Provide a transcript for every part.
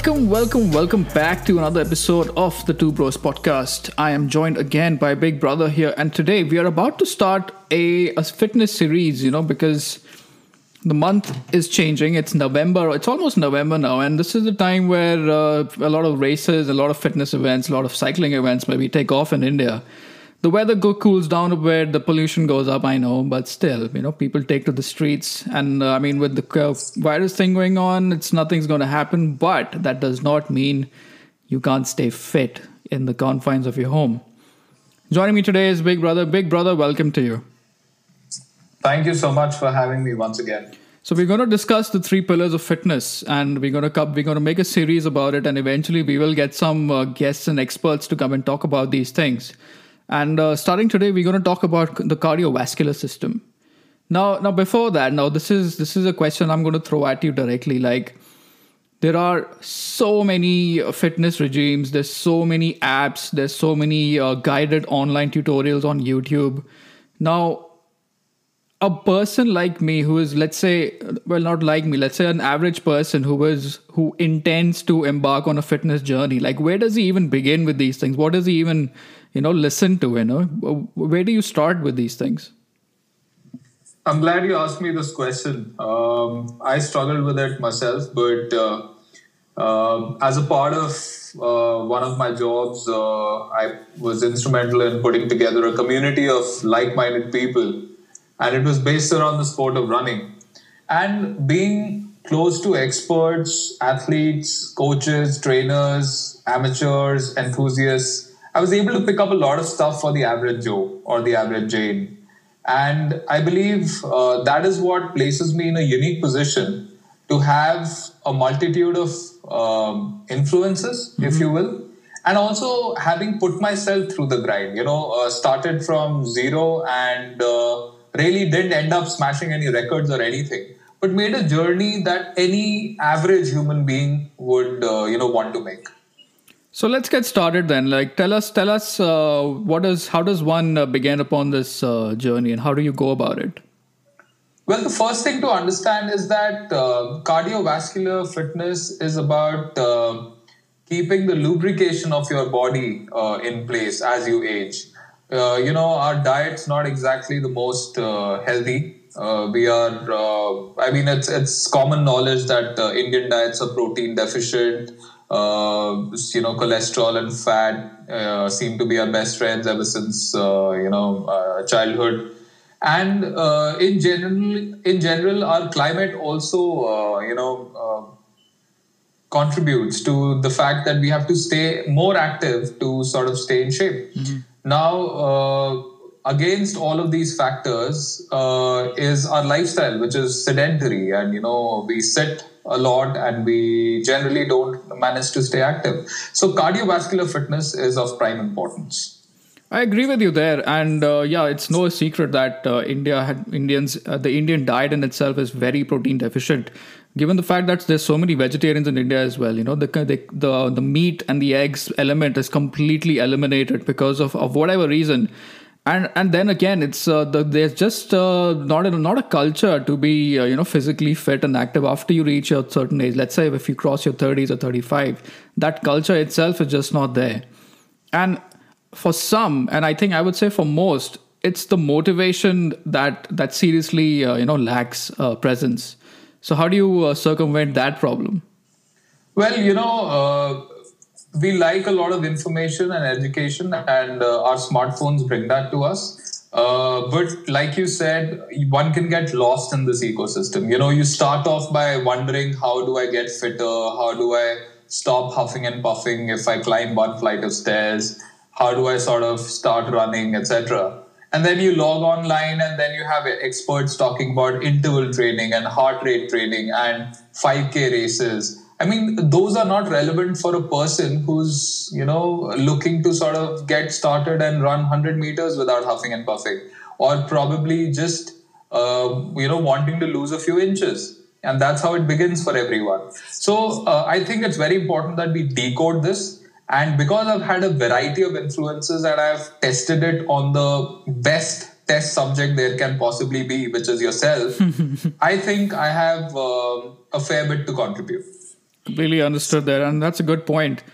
Welcome, welcome, welcome back to another episode of the Two Bros podcast. I am joined again by Big Brother here, and today we are about to start a, a fitness series, you know, because the month is changing. It's November, it's almost November now, and this is the time where uh, a lot of races, a lot of fitness events, a lot of cycling events maybe take off in India the weather go, cools down a bit, the pollution goes up, I know, but still, you know, people take to the streets. And uh, I mean, with the uh, virus thing going on, it's nothing's going to happen, but that does not mean you can't stay fit in the confines of your home. Joining me today is Big Brother. Big Brother, welcome to you. Thank you so much for having me once again. So we're going to discuss the three pillars of fitness, and we're going to come, we're going to make a series about it, and eventually we will get some uh, guests and experts to come and talk about these things. And uh, starting today, we're going to talk about the cardiovascular system. Now, now before that, now this is this is a question I'm going to throw at you directly. Like, there are so many fitness regimes. There's so many apps. There's so many uh, guided online tutorials on YouTube. Now, a person like me who is let's say well not like me let's say an average person who is who intends to embark on a fitness journey like where does he even begin with these things? What does he even you know listen to you know? Where do you start with these things? I'm glad you asked me this question. Um, i struggled with it myself but uh, uh, as a part of uh, one of my jobs uh, i was instrumental in putting together a community of like-minded people and it was based around the sport of running and being close to experts athletes coaches trainers amateurs enthusiasts I was able to pick up a lot of stuff for the average Joe or the average Jane. And I believe uh, that is what places me in a unique position to have a multitude of um, influences, mm-hmm. if you will, and also having put myself through the grind. You know, uh, started from zero and uh, really didn't end up smashing any records or anything, but made a journey that any average human being would, uh, you know, want to make. So let's get started then. Like, tell us, tell us, uh, what is, how does one uh, begin upon this uh, journey, and how do you go about it? Well, the first thing to understand is that uh, cardiovascular fitness is about uh, keeping the lubrication of your body uh, in place as you age. You know, our diet's not exactly the most healthy. we are, I mean, it's it's common knowledge that Indian diets are protein deficient uh, you know, cholesterol and fat uh, seem to be our best friends ever since uh, you know uh, childhood. And uh, in general, in general, our climate also, uh, you know, contributes to the fact that we have to stay more active to sort of stay in shape. Mm-hmm. Now, against all of these factors is our lifestyle, which is sedentary, and you know, we sit a lot and we generally don't manage to stay active. So, cardiovascular fitness is of prime importance. I agree with you there, and uh, yeah, it's no secret that uh, India had Indians. Uh, the Indian diet in itself is very protein deficient. Given the fact that there's so many vegetarians in India as well, you know the the the, the meat and the eggs element is completely eliminated because of of whatever reason. And and then again it's uh, the, there's just uh, not a, not a culture to be uh, you know physically fit and active after you reach a certain age. Let's say if you cross your 30s or 35 that culture itself is just not there. And for some and i think i would say for most it's the motivation that that seriously uh, you know lacks uh, presence so how do you uh, circumvent that problem well you know we like a lot of information and education, and uh, our smartphones bring that to us. Uh, but like you said, one can get lost in this ecosystem. You know, you start off by wondering how do I get fitter? How do I stop huffing and puffing if I climb one flight of stairs? How do I sort of start running, etc. And then you log online, and then you have experts talking about interval training and heart rate training and 5K races I mean, those are not relevant for a person who's, you know, looking to sort of get started and run 100 meters without huffing and puffing, or probably just, uh, you know, wanting to lose a few inches. And that's how it begins for everyone. So uh, I think it's very important that we decode this. And because I've had a variety of influences and I've tested it on the best test subject there can possibly be, which is yourself, I think I have uh, a fair bit to contribute. Completely understood there, and that's a good point.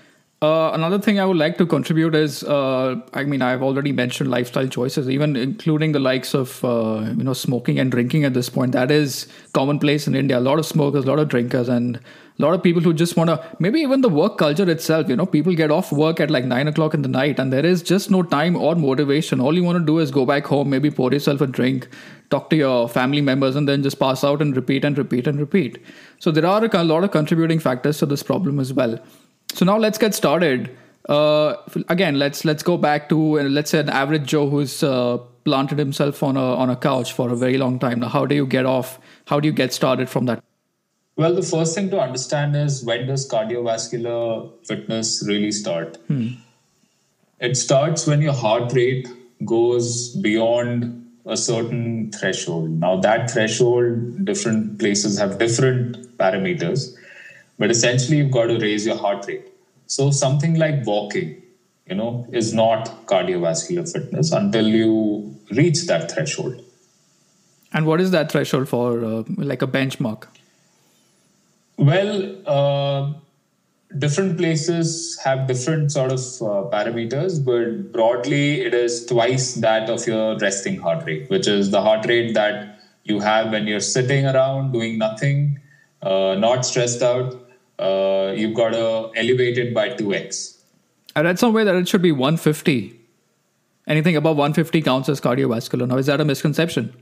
Uh, another thing I would like to contribute is, uh, I mean, I've already mentioned lifestyle choices, even including the likes of, uh, you know, smoking and drinking at this point. That is commonplace in India. A lot of smokers, a lot of drinkers, and a lot of people who just want to, maybe even the work culture itself, you know, people get off work at like nine o'clock in the night and there is just no time or motivation. All you want to do is go back home, maybe pour yourself a drink, talk to your family members, and then just pass out and repeat and repeat and repeat. So there are a lot of contributing factors to this problem as well. So now let's get started. Uh, again, let's let's go back to uh, let's say an average Joe who's uh, planted himself on a on a couch for a very long time. Now, how do you get off? How do you get started from that? Well, the first thing to understand is when does cardiovascular fitness really start? Hmm. It starts when your heart rate goes beyond a certain threshold. Now, that threshold, different places have different parameters. But essentially, you've got to raise your heart rate. So something like walking, you know, is not cardiovascular fitness until you reach that threshold. And what is that threshold for, uh, like a benchmark? Well, uh, different places have different sort of uh, parameters, but broadly, it is twice that of your resting heart rate, which is the heart rate that you have when you're sitting around doing nothing, uh, not stressed out uh, you've got to elevate it by 2x. I read somewhere that it should be 150. Anything above 150 counts as cardiovascular. Now, is that a misconception?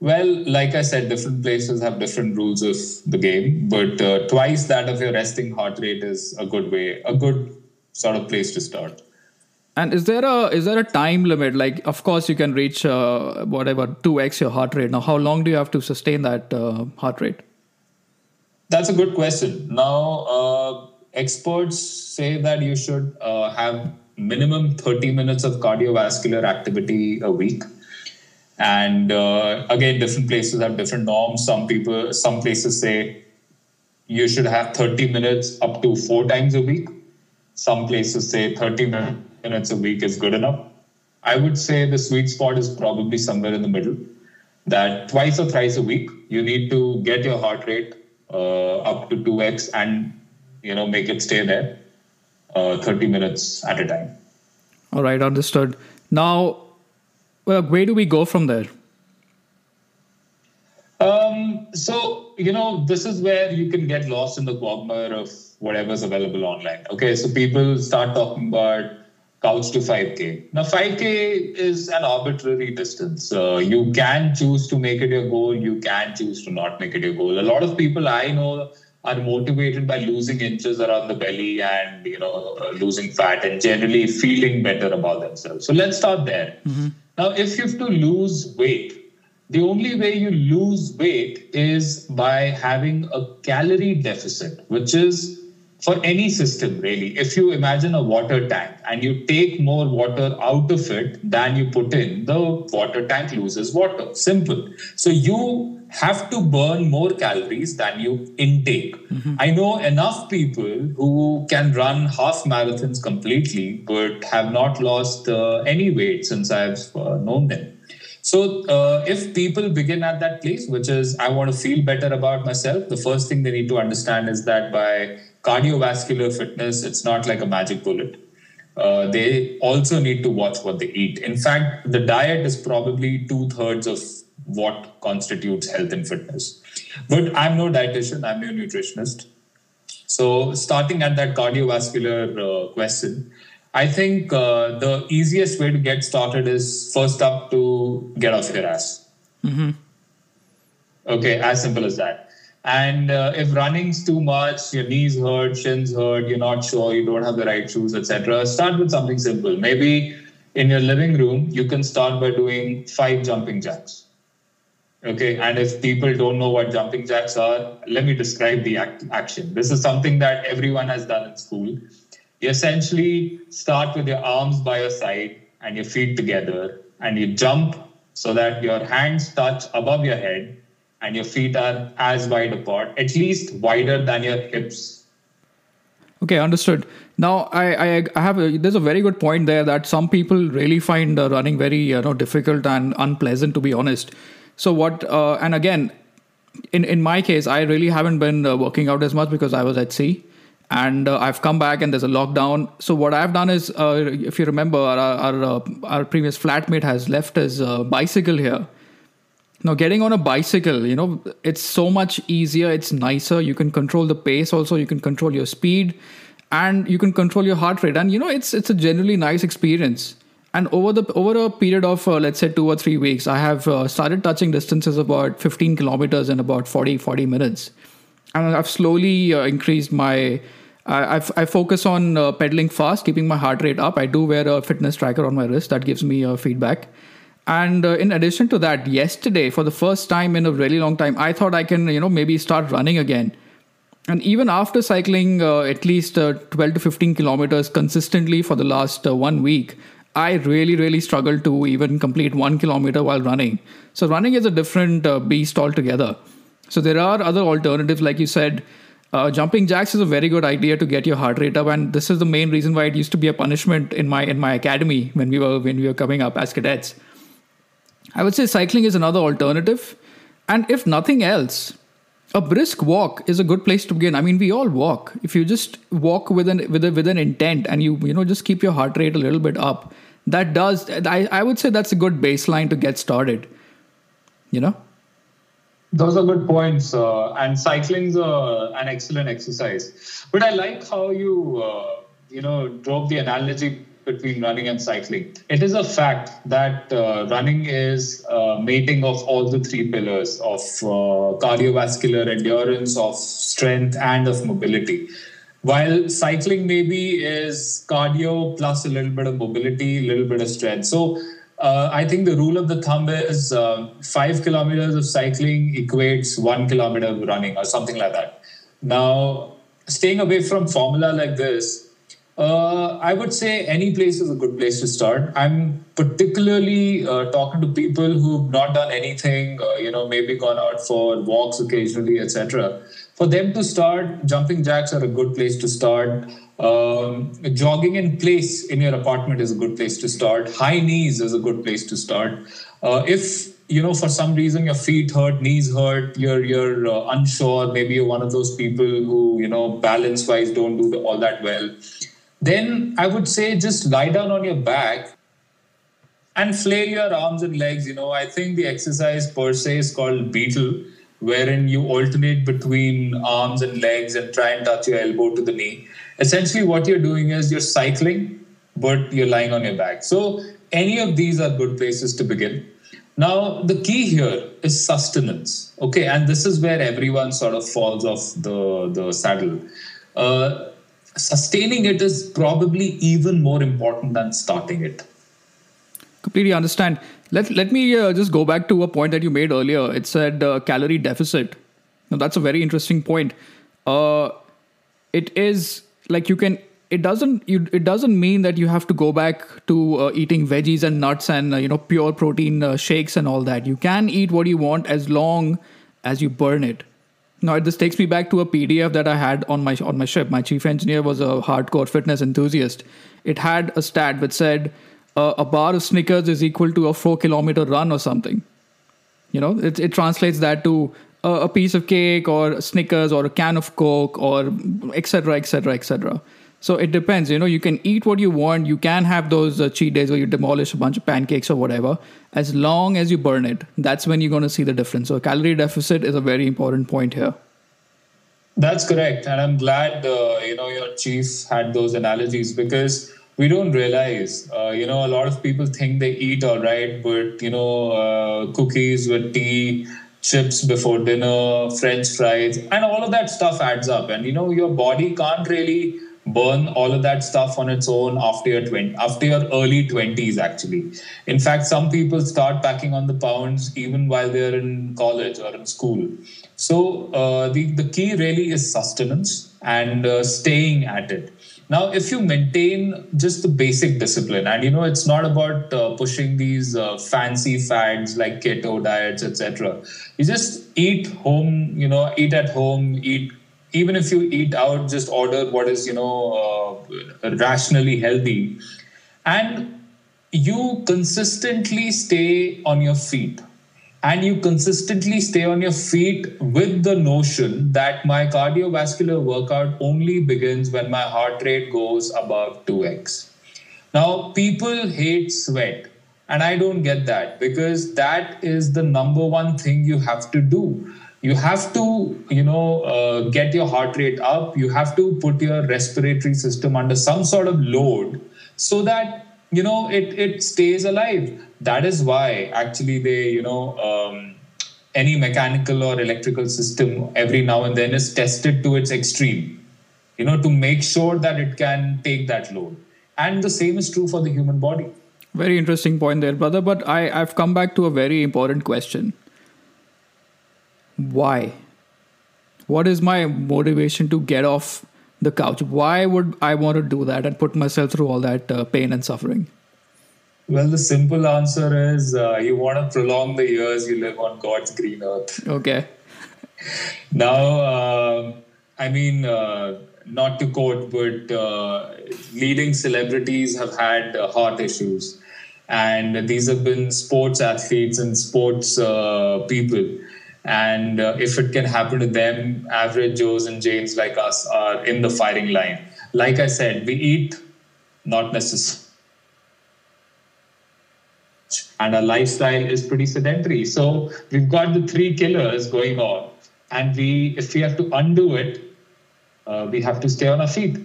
Well, like I said, different places have different rules of the game, but uh, twice that of your resting heart rate is a good way, a good sort of place to start. And is there a is there a time limit? Like, of course, you can reach uh, whatever two x your heart rate. Now, how long do you have to sustain that uh, heart rate? That's a good question. Now, uh, experts say that you should uh, have minimum 30 minutes of cardiovascular activity a week. And uh, again, different places have different norms. Some people, some places say you should have 30 minutes up to four times a week. Some places say 30 minutes a week is good enough. I would say the sweet spot is probably somewhere in the middle. That twice or thrice a week, you need to get your heart rate uh, up to 2x and you know make it stay there uh, 30 minutes at a time. All right understood. Now well, where do we go from there? Um, so you know this is where you can get lost in the quagmire of whatever's available online. Okay so people start talking about couch to 5k now 5k is an arbitrary distance. Uh, you can choose to make it your goal. You can choose to not make it your goal. A lot of people i know are motivated by losing inches around the belly and you know uh, losing fat and generally feeling better about themselves. So let's start there. Mm-hmm. now if you have to lose weight the only way you lose weight is by having a calorie deficit which is for any system really. If you imagine a water tank and you take more water out of it than you put in the water tank loses water. Simple. So you have to burn more calories than you intake. Mm-hmm. i know enough people who can run half marathons completely but have not lost uh, any weight since i've uh, known them. So, uh, if people begin at that place, which is I want to feel better about myself, the first thing they need to understand is that by cardiovascular fitness, it's not like a magic bullet. Uh, they also need to watch what they eat. In fact, the diet is probably two thirds of what constitutes health and fitness. But I'm no dietitian, I'm no nutritionist. So, starting at that cardiovascular uh, question, I think uh, the easiest way to get started is first up to get off your ass. Mm-hmm. Okay, as simple as that. And uh, if running's too much, your knees hurt, shins hurt, you're not sure, you don't have the right shoes, etc., start with something simple. Maybe in your living room, you can start by doing five jumping jacks. Okay, and if people don't know what jumping jacks are, let me describe the act- action. This is something that everyone has done in school you essentially start with your arms by your side and your feet together, and you jump so that your hands touch above your head and your feet are as wide apart, at least wider than your hips. Okay, understood. Now, I, I, I have a, there's a very good point there that some people really find uh, running very you know difficult and unpleasant to be honest. So what? Uh, and again, in in my case, I really haven't been uh, working out as much because I was at sea, and uh, I've come back and there's a lockdown. So what I've done is, uh, if you remember, our our, uh, our previous flatmate has left his bicycle here. Now, getting on a bicycle, you know, it's so much easier. It's nicer. You can control the pace. Also, you can control your speed, and you can control your heart rate. And you know, it's it's a generally nice experience and over the over a period of uh, let's say two or three weeks i have uh, started touching distances about 15 kilometers in about 40 40 minutes and i've slowly uh, increased my I, I focus on uh, pedaling fast keeping my heart rate up i do wear a fitness tracker on my wrist that gives me uh, feedback and uh, in addition to that yesterday for the first time in a really long time i thought i can you know maybe start running again and even after cycling at least 12 to 15 kilometers consistently for the last one week I really, really struggled to even complete one kilometer while running. So, running is a different uh, beast altogether. So, there are other alternatives, like you said. Uh, jumping jacks is a very good idea to get your heart rate up, and this is the main reason why it used to be a punishment in my in my academy when we were when we were coming up as cadets. I would say cycling is another alternative, and if nothing else, a brisk walk is a good place to begin. I mean, we all walk. If you just walk with an with a, with an intent, and you you know just keep your heart rate a little bit up, that does I, I would say that's a good baseline to get started you know those are good points uh, and cycling's uh, an excellent exercise but i like how you uh, you know drove the analogy between running and cycling it is a fact that uh, running is mating of all the three pillars of uh, cardiovascular endurance of strength and of mobility while cycling maybe is cardio plus a little bit of mobility, a little bit of strength. So uh, I think the rule of the thumb is uh, five kilometers of cycling equates one kilometer of running or something like that. Now, staying away from formula like this, uh, I would say any place is a good place to start. I'm particularly uh, talking to people who've not done anything, uh, you know, maybe gone out for walks occasionally, etc for them to start, jumping jacks are a good place to start. Um, jogging in place in your apartment is a good place to start. High knees is a good place to start. Uh, if you know for some reason your feet hurt, knees hurt, you're you're uh, unsure, maybe you're one of those people who you know balance wise don't do the, all that well. Then I would say just lie down on your back and flail your arms and legs. You know, I think the exercise per se is called beetle wherein you alternate between arms and legs and try and touch your elbow to the knee. Essentially, what you're doing is you're cycling, but you're lying on your back. So, any of these are good places to begin. Now, the key here is sustenance. Okay, and this is where everyone sort of falls off the, the saddle. Uh, sustaining it is probably even more important than starting it. Completely understand. Let let me uh, just go back to a point that you made earlier. It said uh, calorie deficit. Now that's a very interesting point. Uh, it is like you can. It doesn't. You, it doesn't mean that you have to go back to uh, eating veggies and nuts and uh, you know pure protein uh, shakes and all that. You can eat what you want as long as you burn it. Now this takes me back to a PDF that I had on my on my ship. My chief engineer was a hardcore fitness enthusiast. It had a stat which said uh, a bar of Snickers is equal to a four kilometer run or something. You know, it, it translates that to a, a piece of cake or Snickers or a can of Coke or etc. etc. etc. So it depends. You know, you can eat what you want. You can have those uh, cheat days where you demolish a bunch of pancakes or whatever. As long as you burn it, that's when you're going to see the difference. So calorie deficit is a very important point here. That's correct, and I'm glad uh, you know your chief had those analogies because we don't realize. Uh, you know, a lot of people think they eat all right, but you know, uh, cookies with tea, chips before dinner, French fries, and all of that stuff adds up. And you know, your body can't really burn all of that stuff on its own after your 20 after your early 20s actually in fact some people start packing on the pounds even while they're in college or in school so uh, the, the key really is sustenance and uh, staying at it now, if you maintain just the basic discipline, and you know, it's not about uh, pushing these uh, fancy fads like keto diets, etc. You just eat home, you know, eat at home, eat. Even if you eat out, just order what is, you know, uh, rationally healthy, and you consistently stay on your feet and you consistently stay on your feet with the notion that my cardiovascular workout only begins when my heart rate goes above 2x. Now, people hate sweat, and I don't get that because that is the number one thing you have to do. You have to, you know, uh, get your heart rate up. You have to put your respiratory system under some sort of load so that you know it it stays alive. That is why actually they you know um, any mechanical or electrical system every now and then is tested to its extreme you know to make sure that it can take that load. And the same is true for the human body. Very interesting point there brother. But i i've come back to a very important question why what is my motivation to get off the couch why would i want to do that and put myself through all that uh, pain and suffering well, the simple answer is uh, you want to prolong the years you live on God's green earth. Okay. now, uh, I mean, uh, not to quote, but uh, leading celebrities have had uh, heart issues. And these have been sports athletes and sports uh, people. And if it can happen to them, average Joes and Janes like us are in the firing line. Like I said, we eat, not necessarily and our lifestyle is pretty sedentary. So we've got the three killers going on, and we, if we have to undo it, uh, we have to stay on our feet.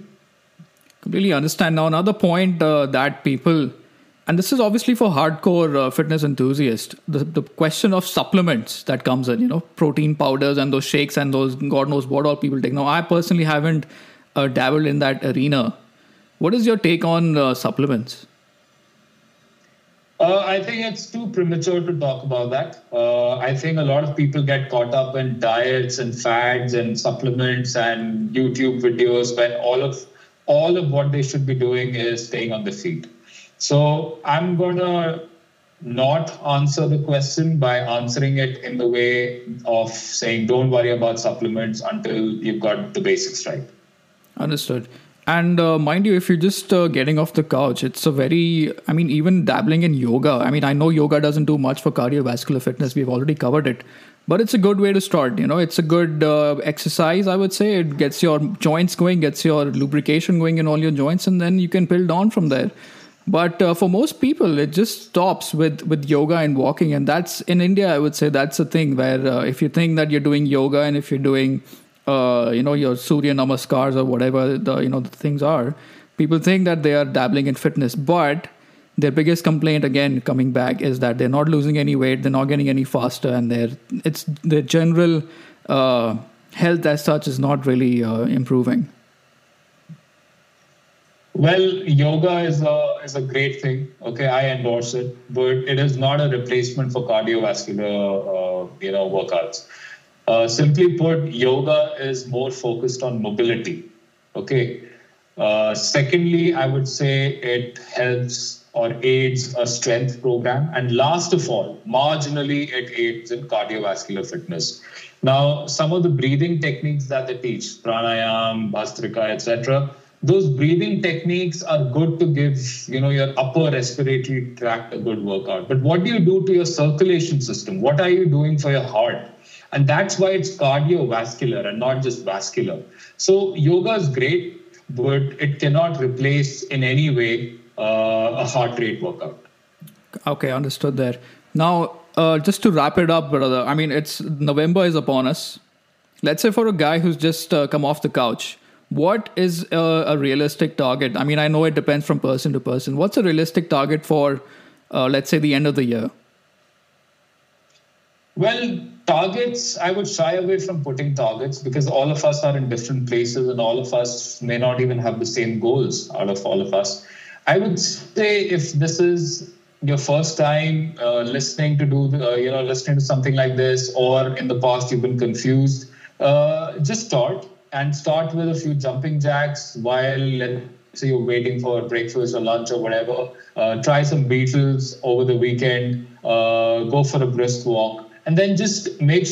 Completely understand. Now, another point uh, that people, and this is obviously for hardcore uh, fitness enthusiasts, the, the question of supplements that comes in, you know, protein powders and those shakes and those God knows what all people take. Now, I personally haven't uh, dabbled in that arena. What is your take on uh, supplements? Uh, I think it's too premature to talk about that. Uh, I think a lot of people get caught up in diets and fads and supplements and YouTube videos when all of all of what they should be doing is staying on the feet. So I'm gonna not answer the question by answering it in the way of saying don't worry about supplements until you've got the basics right. Understood. And uh, mind you, if you're just uh, getting off the couch, it's a very, I mean, even dabbling in yoga. I mean, I know yoga doesn't do much for cardiovascular fitness. We've already covered it. But it's a good way to start. You know, it's a good uh, exercise, I would say. It gets your joints going, gets your lubrication going in all your joints, and then you can build on from there. But uh, for most people, it just stops with, with yoga and walking. And that's in India, I would say that's a thing where uh, if you think that you're doing yoga and if you're doing uh, you know your Surya Namaskars or whatever the you know the things are. People think that they are dabbling in fitness, but their biggest complaint again coming back is that they're not losing any weight, they're not getting any faster, and their it's their general uh, health as such is not really uh, improving. Well, yoga is a is a great thing. Okay, I endorse it, but it is not a replacement for cardiovascular uh, you know workouts. Uh, simply put, yoga is more focused on mobility. Okay. Uh, secondly, I would say it helps or aids a strength program. And last of all, marginally, it aids in cardiovascular fitness. Now, some of the breathing techniques that they teach, pranayam, bhastrika, etc., those breathing techniques are good to give you know your upper respiratory tract a good workout. But what do you do to your circulation system? What are you doing for your heart? And that's why it's cardiovascular and not just vascular. So yoga is great, but it cannot replace in any way uh, a heart rate workout. Okay, understood there. Now, uh, just to wrap it up, brother, I mean, it's November is upon us. Let's say for a guy who's just uh, come off the couch, what is a, a, realistic target? I mean, I know it depends from person to person. What's a realistic target for, uh, let's say, the end of the year? Well, targets, I would shy away from putting targets because all of us are in different places and all of us may not even have the same goals out of all of us. I would say if this is your first time uh, listening to do, the, uh, you know, listening to something like this, or in the past you've been confused, uh, just start and start with a few jumping jacks while let's say you're waiting for breakfast or lunch or whatever. Uh, try some beetles over the weekend. Uh, go for a brisk walk and then just make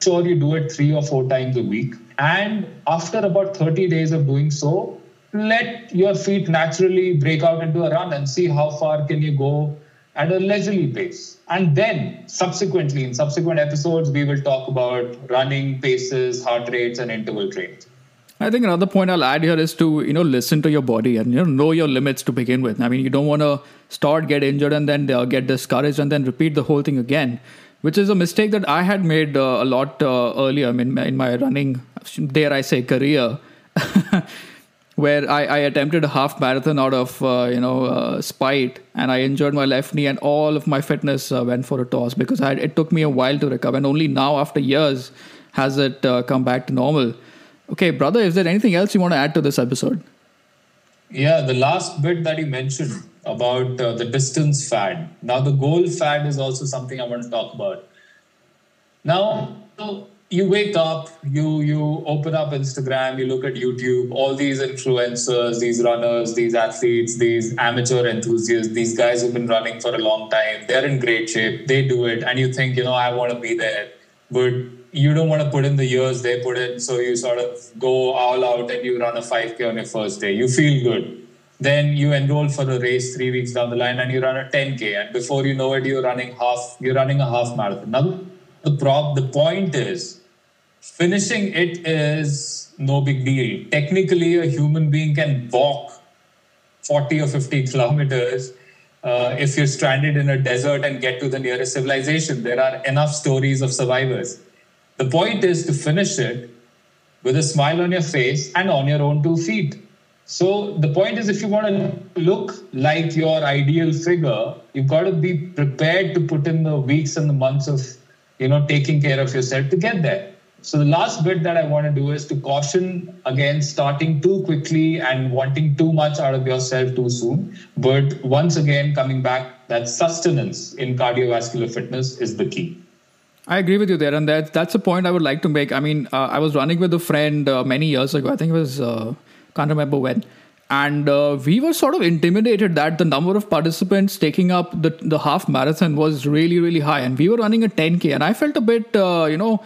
sure you do it three or four times a week. And after about 30 days of doing so, let your feet naturally break out into a run and see how far can you go at a leisurely pace. And then, subsequently, in subsequent episodes, we will talk about running, paces, heart rates, and interval training. I think another point I'll add here is to you know listen to your body and you know know your limits to begin with. I mean, you don't want to start get injured and then uh, get discouraged and then repeat the whole thing again, which is a mistake that I had made uh, a lot uh, earlier. I mean, in my running, dare I say, career. where I, I, attempted a half marathon out of uh, you know uh, spite, and I injured my left knee, and all of my fitness uh, went for a toss because it took me a while to recover, and only now, after years, has it uh, come back to normal. Okay, brother, is there anything else you want to add to this episode? Yeah, the last bit that you mentioned about uh, the distance fad. Now, the goal fad is also something I want to talk about. Now, so you wake up, you you open up Instagram, you look at YouTube, all these influencers, these runners, these athletes, these amateur enthusiasts, these guys who've been running for a long time, they're in great shape, they do it, and you think, you know, I want to be there. But you don't want to put in the years they put in, so you sort of go all out and you run a 5K on your first day. You feel good. Then you enroll for a race three weeks down the line and you run a 10K, and before you know it, you're running half, you're running a half marathon. Now the prop the point is finishing it is no big deal. Technically, a human being can walk 40 or 50 kilometers uh, if you're stranded in a desert and get to the nearest civilization. There are enough stories of survivors. The point is to finish it with a smile on your face and on your own two feet. So the point is, if you want to look like your ideal figure, you've got to be prepared to put in the weeks and the months of, you know, taking care of yourself to get there. So the last bit that I want to do is to caution against starting too quickly and wanting too much out of yourself too soon. But once again, coming back, that sustenance in cardiovascular fitness is the key. I agree with you there, and that that's a point I would like to make. I mean, uh, I was running with a friend uh, many years ago. I think it was uh, can't remember when, and uh, we were sort of intimidated that the number of participants taking up the the half marathon was really really high, and we were running a 10k, and I felt a bit uh, you know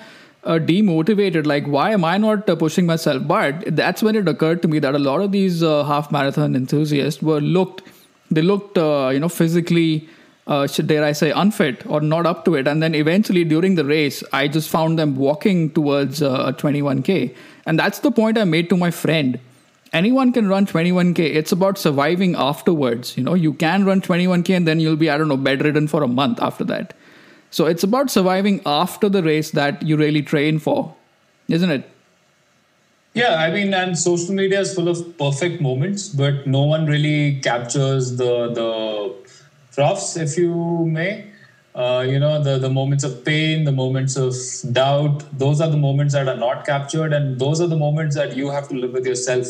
uh, demotivated like why am i not uh, pushing myself? But that's when it occurred to me that a lot of these uh, half marathon enthusiasts were looked they looked uh, you know physically uh, dare i say unfit or not up to it. And then eventually during the race i just found them walking towards uh, a 21k and that's the point i made to my friend. Anyone can run 21k it's about surviving afterwards. You know you can run 21k and then you'll be i don't know bedridden for a month after that so it's about surviving after the race that you really train for, isn't it? Yeah, I mean, and social media is full of perfect moments, but no one really captures the the troughs, if you may. Uh, you know, the the moments of pain, the moments of doubt. Those are the moments that are not captured, and those are the moments that you have to live with yourself.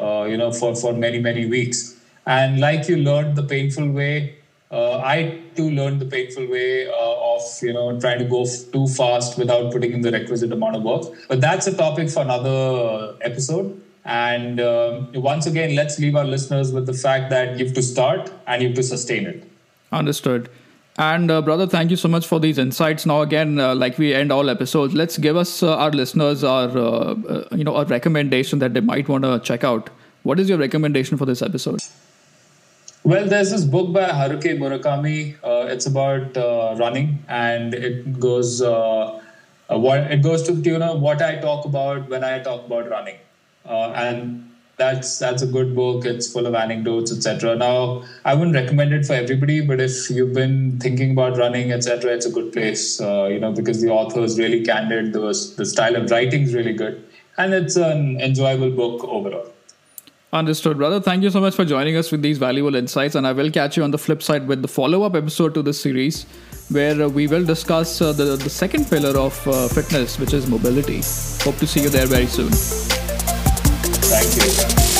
Uh, you know, for for many many weeks. And like you learned the painful way, uh, I too learned the painful way uh, of you know trying to go f- too fast without putting in the requisite amount of work. But that's a topic for another episode. And um, once again, let's leave our listeners with the fact that you have to start and you have to sustain it. Understood. And uh, brother, thank you so much for these insights. Now, again, uh, like we end all episodes, let's give us uh, our listeners our uh, uh, you know a recommendation that they might want to check out. What is your recommendation for this episode? Well, there's this book by Haruki Murakami. Uh, it's about uh, running, and it goes uh, uh, what it goes to you know what I talk about when I talk about running, uh, and that's that's a good book. It's full of anecdotes, etc. Now, I wouldn't recommend it for everybody, but if you've been thinking about running, etc., it's a good place. Uh, you know, because the author is really candid. The the style of writing is really good, and it's an enjoyable book overall. Understood, brother. Thank you so much for joining us with these valuable insights. And I will catch you on the flip side with the follow up episode to this series, where uh, we will discuss uh, the, the second pillar of uh, fitness, which is mobility. Hope to see you there very soon. Thank you.